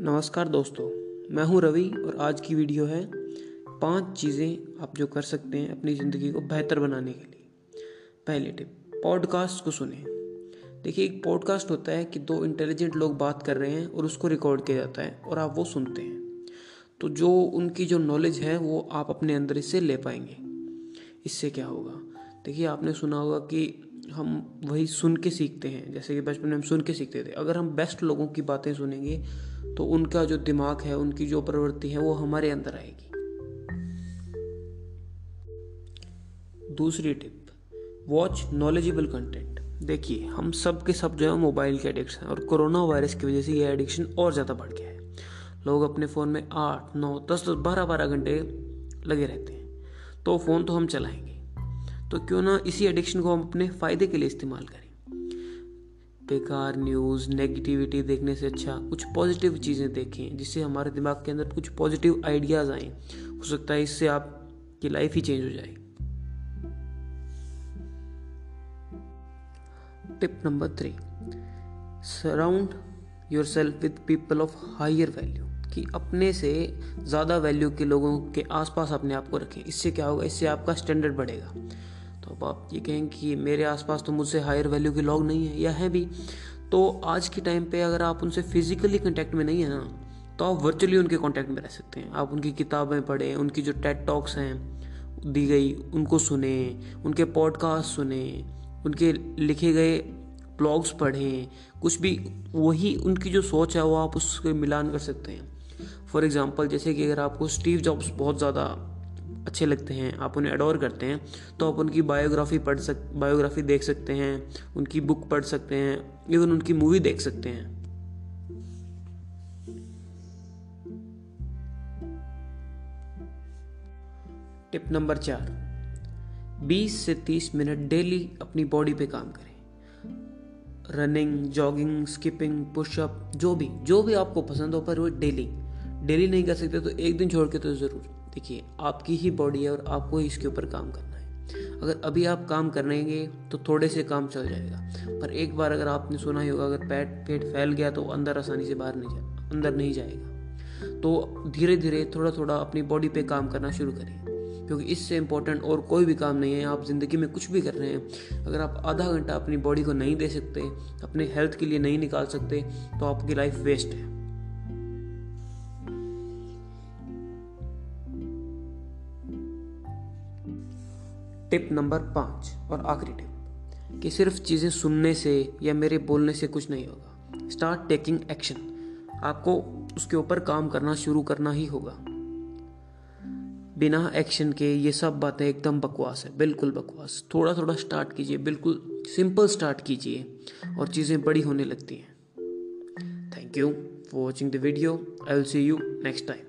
नमस्कार दोस्तों, मैं हूँ रवि और आज की वीडियो है पाँच चीज़ें आप जो कर सकते हैं अपनी ज़िंदगी को बेहतर बनाने के लिए। पहली टिप, पॉडकास्ट को सुने। देखिए, एक पॉडकास्ट होता है कि दो इंटेलिजेंट लोग बात कर रहे हैं और उसको रिकॉर्ड किया जाता है और आप वो सुनते हैं। तो जो उनकी जो नॉलेज है, वो आप अपने अंदर इससे ले पाएँगे। इससे क्या होगा? देखिए, आपने सुना होगा कि हम वही सुन के सीखते हैं, जैसे कि बचपन में हम सुन के सीखते थे। अगर हम बेस्ट लोगों की बातें सुनेंगे तो उनका जो दिमाग है, उनकी जो प्रवृत्ति है, वो हमारे अंदर आएगी। दूसरी टिप वॉच नॉलेजेबल कंटेंट देखिए, हम सब के सब जो है मोबाइल के एडिक्शन हैं, और कोरोना वायरस की वजह से ये एडिक्शन और ज़्यादा बढ़ गया है। लोग अपने फ़ोन में आठ, नौ, दस दस, बारह बारह घंटे लगे रहते हैं। तो फ़ोन तो हम चलाएँगे। तो क्यों ना इसी एडिक्शन को हम अपने फ़ायदे के लिए इस्तेमाल करें। बेकार न्यूज़ नेगेटिविटी देखने से अच्छा कुछ पॉजिटिव चीज़ें देखें, जिससे हमारे दिमाग के अंदर कुछ पॉजिटिव आइडियाज़ आए। हो सकता है इससे आपकी लाइफ ही चेंज हो जाए। Tip number three surround yourself with people of higher value कि अपने से ज़्यादा वैल्यू के लोगों के आसपास अपने आप को रखें। इससे क्या होगा? इससे आपका स्टैंडर्ड बढ़ेगा। तो अब आप ये कहें कि मेरे आसपास तो मुझसे हायर वैल्यू के लोग नहीं है, या है भी। तो आज के टाइम पे अगर आप उनसे फिजिकली कांटेक्ट में नहीं है ना तो आप वर्चुअली उनके कांटेक्ट में रह सकते हैं। आप उनकी किताबें पढ़ें, उनकी जो टेट टॉक्स हैं, दी गई, उनको सुने, उनके पॉडकास्ट सुने, उनके लिखे गए ब्लॉग्स पढ़ें, कुछ भी, वही उनकी जो सोच है, वो आप उसके मिलान कर सकते हैं। फॉर एग्ज़ाम्पल जैसे कि अगर आपको स्टीव जॉब्स बहुत ज़्यादा अच्छे लगते हैं, आप उन्हें अडोर करते हैं तो आप उनकी बायोग्राफी पढ़ सक बायोग्राफी देख सकते हैं, उनकी बुक पढ़ सकते हैं इवन उनकी मूवी देख सकते हैं। टिप नंबर चार 20 से 30 मिनट डेली अपनी बॉडी पे काम करें। रनिंग जॉगिंग स्किपिंग पुशअप जो भी जो भी आपको पसंद हो, पर वो डेली डेली नहीं कर सकते तो एक दिन छोड़ के तो ज़रूर। देखिए, आपकी ही बॉडी है और आपको ही इसके ऊपर काम करना है। अगर अभी आप काम करेंगे तो थोड़े से काम चल जाएगा। पर एक बार अगर आपने सुना ही होगा, अगर पेट पेट फैल गया तो अंदर आसानी से बाहर नहीं जा, अंदर नहीं जाएगा। तो धीरे धीरे थोड़ा थोड़ा अपनी बॉडी पे काम करना शुरू करिए। क्योंकि इससे इम्पोर्टेंट और कोई भी काम नहीं है। आप ज़िंदगी में कुछ भी कर रहे हैं, अगर आप आधा घंटा अपनी बॉडी को नहीं दे सकते, अपने हेल्थ के लिए नहीं निकाल सकते तो आपकी लाइफ वेस्ट है। टिप नंबर पाँच और आखिरी टिप, कि सिर्फ़ चीज़ें सुनने से या मेरे बोलने से कुछ नहीं होगा। स्टार्ट टेकिंग एक्शन आपको उसके ऊपर काम करना शुरू करना ही होगा। बिना एक्शन के ये सब बातें एकदम बकवास है, बिल्कुल बकवास। थोड़ा थोड़ा स्टार्ट कीजिए, बिल्कुल सिंपल स्टार्ट कीजिए और चीज़ें बड़ी होने लगती हैं। Thank you for watching the video I will see you next time